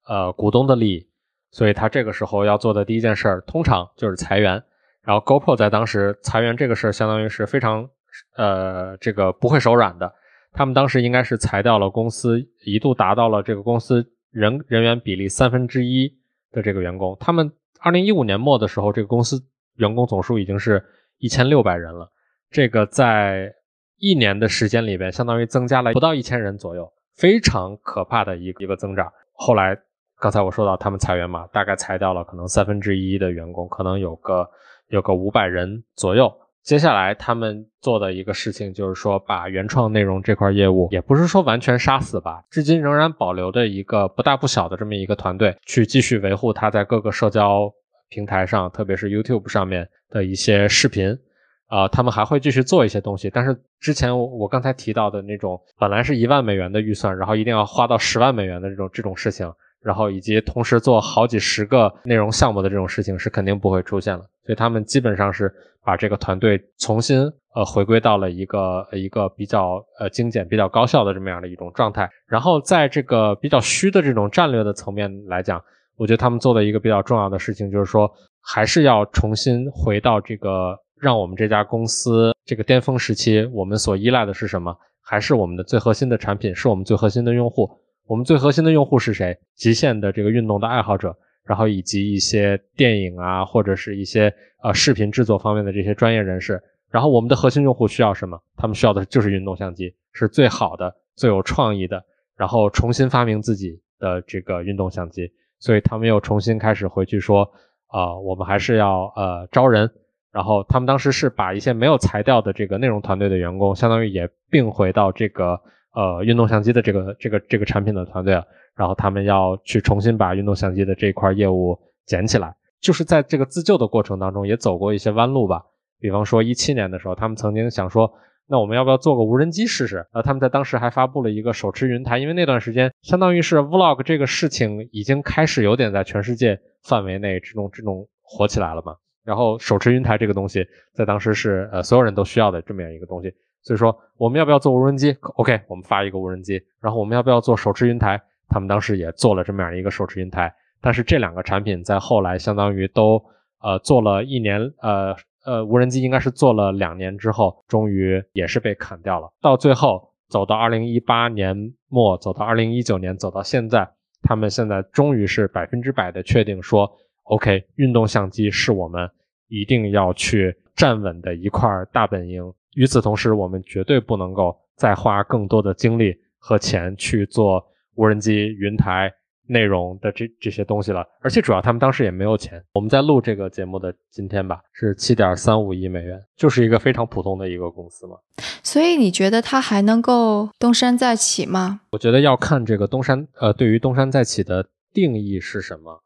呃股东的利益。所以他这个时候要做的第一件事儿，通常就是裁员。然后，GoPro 在当时裁员这个事儿，相当于是非常呃这个不会手软的。他们当时应该是裁掉了公司一度达到了这个公司人人员比例三分之一的这个员工。他们二零一五年末的时候，这个公司。员工总数已经是一千六百人了，这个在一年的时间里边，相当于增加了不到一千人左右，非常可怕的一个一个增长。后来刚才我说到他们裁员嘛，大概裁掉了可能三分之一的员工，可能有个有个五百人左右。接下来他们做的一个事情就是说，把原创内容这块业务，也不是说完全杀死吧，至今仍然保留的一个不大不小的这么一个团队，去继续维护它在各个社交平台上，特别是 YouTube 上面的一些视频。啊，他们还会继续做一些东西，但是之前我我刚才提到的那种，本来是一万美元的预算，然后一定要花到十万美元的这种这种事情，然后以及同时做好几十个内容项目的这种事情，是肯定不会出现了。所以他们基本上是把这个团队重新呃回归到了一个一个比较呃精简、比较高效的这么样的一种状态。然后在这个比较虚的这种战略的层面来讲，我觉得他们做的一个比较重要的事情就是说，还是要重新回到这个。让我们这家公司这个巅峰时期，我们所依赖的是什么？还是我们的最核心的产品，是我们最核心的用户。我们最核心的用户是谁？极限的这个运动的爱好者，然后以及一些电影啊，或者是一些呃视频制作方面的这些专业人士。然后我们的核心用户需要什么？他们需要的就是运动相机，是最好的、最有创意的，然后重新发明自己的这个运动相机。所以他们又重新开始回去说啊，我们还是要呃招人。然后他们当时是把一些没有裁掉的这个内容团队的员工，相当于也并回到这个呃运动相机的这个这个这个产品的团队了。然后他们要去重新把运动相机的这一块业务捡起来，就是在这个自救的过程当中也走过一些弯路吧。比方说一七年的时候，他们曾经想说，那我们要不要做个无人机试试？呃，他们在当时还发布了一个手持云台，因为那段时间相当于是 vlog 这个事情已经开始有点在全世界范围内这种这种火起来了嘛。然后手持云台这个东西，在当时是呃所有人都需要的这么样一个东西，所以说我们要不要做无人机？OK，我们发一个无人机。然后我们要不要做手持云台？他们当时也做了这么样一个手持云台。但是这两个产品在后来相当于都呃做了一年，呃呃无人机应该是做了两年之后，终于也是被砍掉了。到最后走到二零一八年末，走到二零一九年，走到现在，他们现在终于是百分之百的确定说。OK，运动相机是我们一定要去站稳的一块大本营。与此同时，我们绝对不能够再花更多的精力和钱去做无人机、云台内容的这这些东西了。而且，主要他们当时也没有钱。我们在录这个节目的今天吧，是七点三五亿美元，就是一个非常普通的一个公司嘛。所以，你觉得它还能够东山再起吗？我觉得要看这个东山，呃，对于东山再起的定义是什么。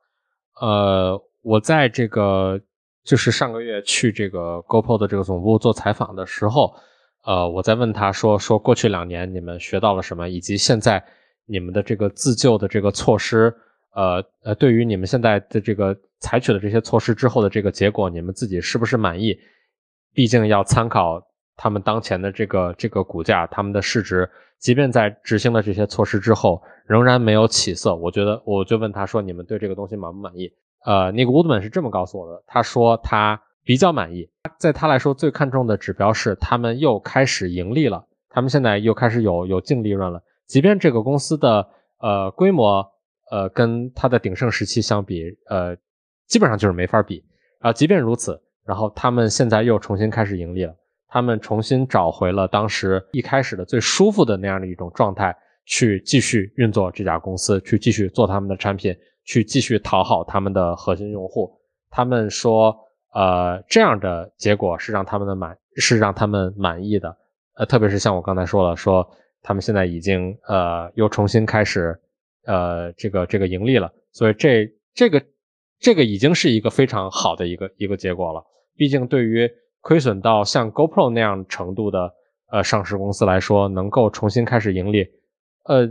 呃，我在这个就是上个月去这个 GoPro 的这个总部做采访的时候，呃，我在问他说说过去两年你们学到了什么，以及现在你们的这个自救的这个措施，呃呃，对于你们现在的这个采取的这些措施之后的这个结果，你们自己是不是满意？毕竟要参考他们当前的这个这个股价，他们的市值，即便在执行了这些措施之后。仍然没有起色，我觉得我就问他说：“你们对这个东西满不满意？”呃，那个 Woodman 是这么告诉我的，他说他比较满意，在他来说最看重的指标是他们又开始盈利了，他们现在又开始有有净利润了。即便这个公司的呃规模呃跟它的鼎盛时期相比，呃基本上就是没法比啊。即便如此，然后他们现在又重新开始盈利了，他们重新找回了当时一开始的最舒服的那样的一种状态。去继续运作这家公司，去继续做他们的产品，去继续讨好他们的核心用户。他们说，呃，这样的结果是让他们的满，是让他们满意的。呃，特别是像我刚才说了，说他们现在已经呃又重新开始呃这个这个盈利了，所以这这个这个已经是一个非常好的一个一个结果了。毕竟对于亏损到像 GoPro 那样程度的呃上市公司来说，能够重新开始盈利。呃，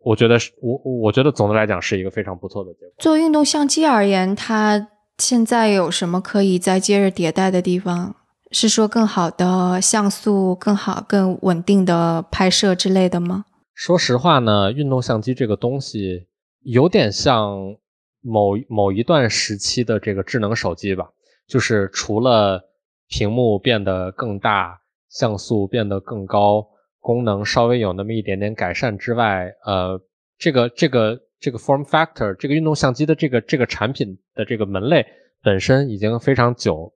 我觉得是，我我觉得总的来讲是一个非常不错的结果。做运动相机而言，它现在有什么可以再接着迭代的地方？是说更好的像素、更好、更稳定的拍摄之类的吗？说实话呢，运动相机这个东西有点像某某一段时期的这个智能手机吧，就是除了屏幕变得更大，像素变得更高。功能稍微有那么一点点改善之外，呃，这个这个这个 form factor，这个运动相机的这个这个产品的这个门类本身已经非常久，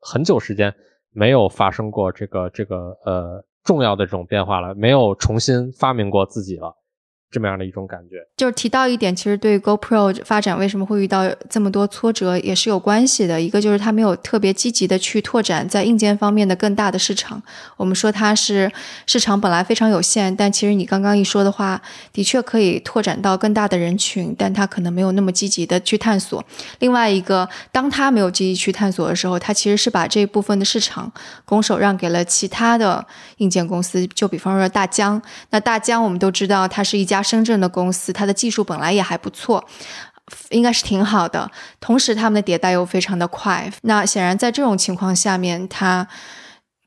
很久时间没有发生过这个这个呃重要的这种变化了，没有重新发明过自己了。这么样的一种感觉，就是提到一点，其实对 GoPro 发展为什么会遇到这么多挫折也是有关系的。一个就是它没有特别积极的去拓展在硬件方面的更大的市场。我们说它是市场本来非常有限，但其实你刚刚一说的话，的确可以拓展到更大的人群，但它可能没有那么积极的去探索。另外一个，当它没有积极去探索的时候，它其实是把这部分的市场拱手让给了其他的硬件公司，就比方说大疆。那大疆我们都知道，它是一家。深圳的公司，它的技术本来也还不错，应该是挺好的。同时，他们的迭代又非常的快。那显然，在这种情况下面，它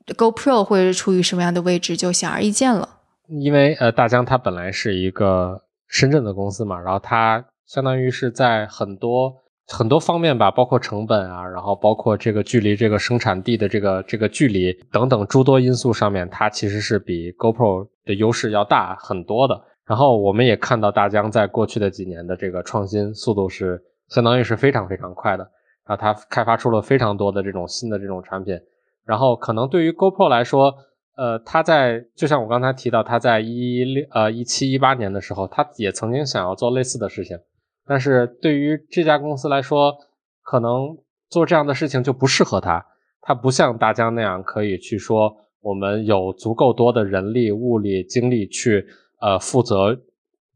GoPro 会处于什么样的位置，就显而易见了。因为呃，大疆它本来是一个深圳的公司嘛，然后它相当于是在很多很多方面吧，包括成本啊，然后包括这个距离这个生产地的这个这个距离等等诸多因素上面，它其实是比 GoPro 的优势要大很多的。然后我们也看到大疆在过去的几年的这个创新速度是相当于是非常非常快的，然后它开发出了非常多的这种新的这种产品。然后可能对于 GoPro 来说，呃，它在就像我刚才提到，它在一六呃一七一八年的时候，它也曾经想要做类似的事情，但是对于这家公司来说，可能做这样的事情就不适合它。它不像大疆那样可以去说，我们有足够多的人力、物力、精力去。呃，负责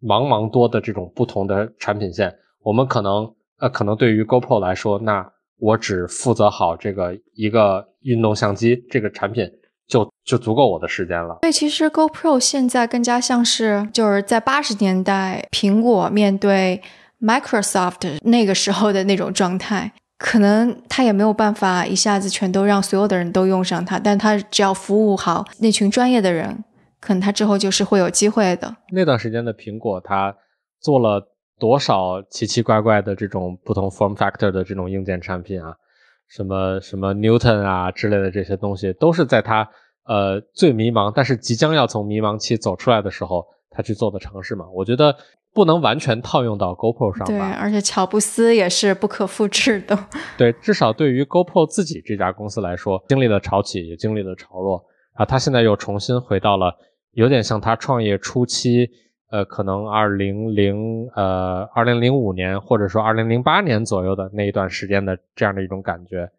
茫茫多的这种不同的产品线，我们可能呃，可能对于 GoPro 来说，那我只负责好这个一个运动相机这个产品，就就足够我的时间了。对，其实 GoPro 现在更加像是就是在八十年代苹果面对 Microsoft 那个时候的那种状态，可能他也没有办法一下子全都让所有的人都用上它，但他只要服务好那群专业的人。可能他之后就是会有机会的。那段时间的苹果，它做了多少奇奇怪怪的这种不同 form factor 的这种硬件产品啊？什么什么 Newton 啊之类的这些东西，都是在它呃最迷茫，但是即将要从迷茫期走出来的时候，他去做的尝试嘛。我觉得不能完全套用到 GoPro 上吧。对，而且乔布斯也是不可复制的。*laughs* 对，至少对于 GoPro 自己这家公司来说，经历了潮起，也经历了潮落啊，他现在又重新回到了。有点像他创业初期，呃，可能二零零呃二零零五年或者说二零零八年左右的那一段时间的这样的一种感觉，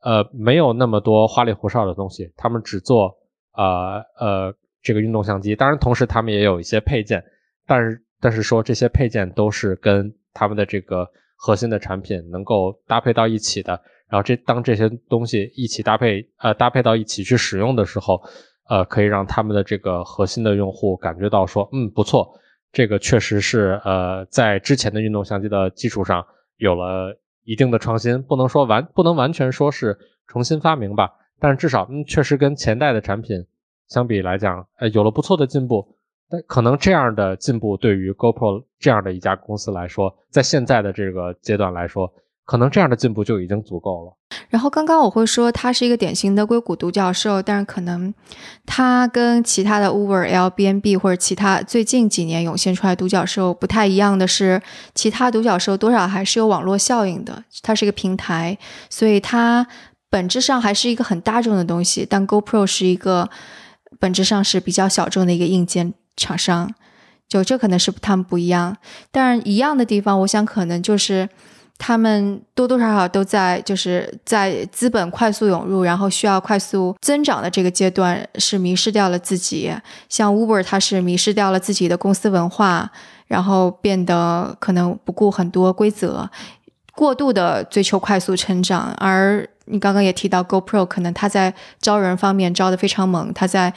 呃，没有那么多花里胡哨的东西，他们只做呃呃这个运动相机，当然同时他们也有一些配件，但是但是说这些配件都是跟他们的这个核心的产品能够搭配到一起的，然后这当这些东西一起搭配呃搭配到一起去使用的时候。呃，可以让他们的这个核心的用户感觉到说，嗯，不错，这个确实是呃，在之前的运动相机的基础上有了一定的创新，不能说完，不能完全说是重新发明吧，但是至少，嗯，确实跟前代的产品相比来讲，呃，有了不错的进步。但可能这样的进步对于 GoPro 这样的一家公司来说，在现在的这个阶段来说。可能这样的进步就已经足够了。然后刚刚我会说他是一个典型的硅谷独角兽，但是可能他跟其他的 Uber、Airbnb 或者其他最近几年涌现出来独角兽不太一样的是，其他独角兽多少还是有网络效应的。它是一个平台，所以它本质上还是一个很大众的东西。但 GoPro 是一个本质上是比较小众的一个硬件厂商，就这可能是他们不一样。但是一样的地方，我想可能就是。他们多多少少都在，就是在资本快速涌入，然后需要快速增长的这个阶段，是迷失掉了自己。像 Uber，它是迷失掉了自己的公司文化，然后变得可能不顾很多规则，过度的追求快速成长。而你刚刚也提到 GoPro，可能它在招人方面招的非常猛，它在。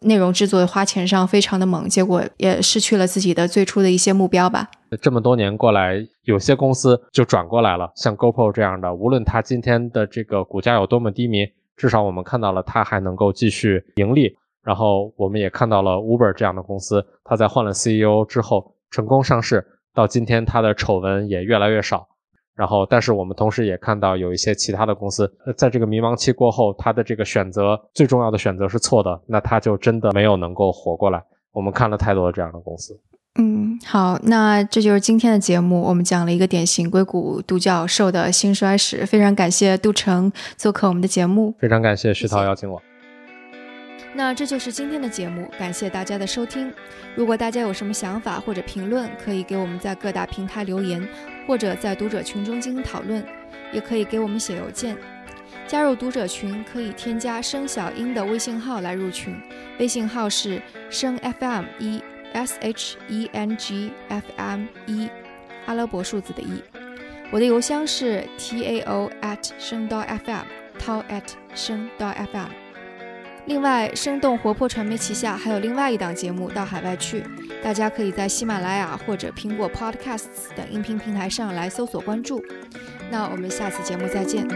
内容制作花钱上非常的猛，结果也失去了自己的最初的一些目标吧。这么多年过来，有些公司就转过来了，像 GoPro 这样的，无论它今天的这个股价有多么低迷，至少我们看到了它还能够继续盈利。然后我们也看到了 Uber 这样的公司，它在换了 CEO 之后成功上市，到今天它的丑闻也越来越少。然后，但是我们同时也看到有一些其他的公司，在这个迷茫期过后，他的这个选择最重要的选择是错的，那他就真的没有能够活过来。我们看了太多的这样的公司。嗯，好，那这就是今天的节目，我们讲了一个典型硅谷独角兽的兴衰史。非常感谢杜成做客我们的节目，非常感谢徐涛邀请我。那这就是今天的节目，感谢大家的收听。如果大家有什么想法或者评论，可以给我们在各大平台留言，或者在读者群中进行讨论，也可以给我们写邮件。加入读者群可以添加声小英的微信号来入群，微信号是声 FM 一 S H E N G F M 一，阿拉伯数字的一。我的邮箱是 t a o at 声道 FM，涛 at 声道 FM。另外生动活泼传媒旗下还有另外一档节目到海外去大家可以在喜马拉雅或者苹果 podcasts 等音频平台上来搜索关注。那我们下次节目再见。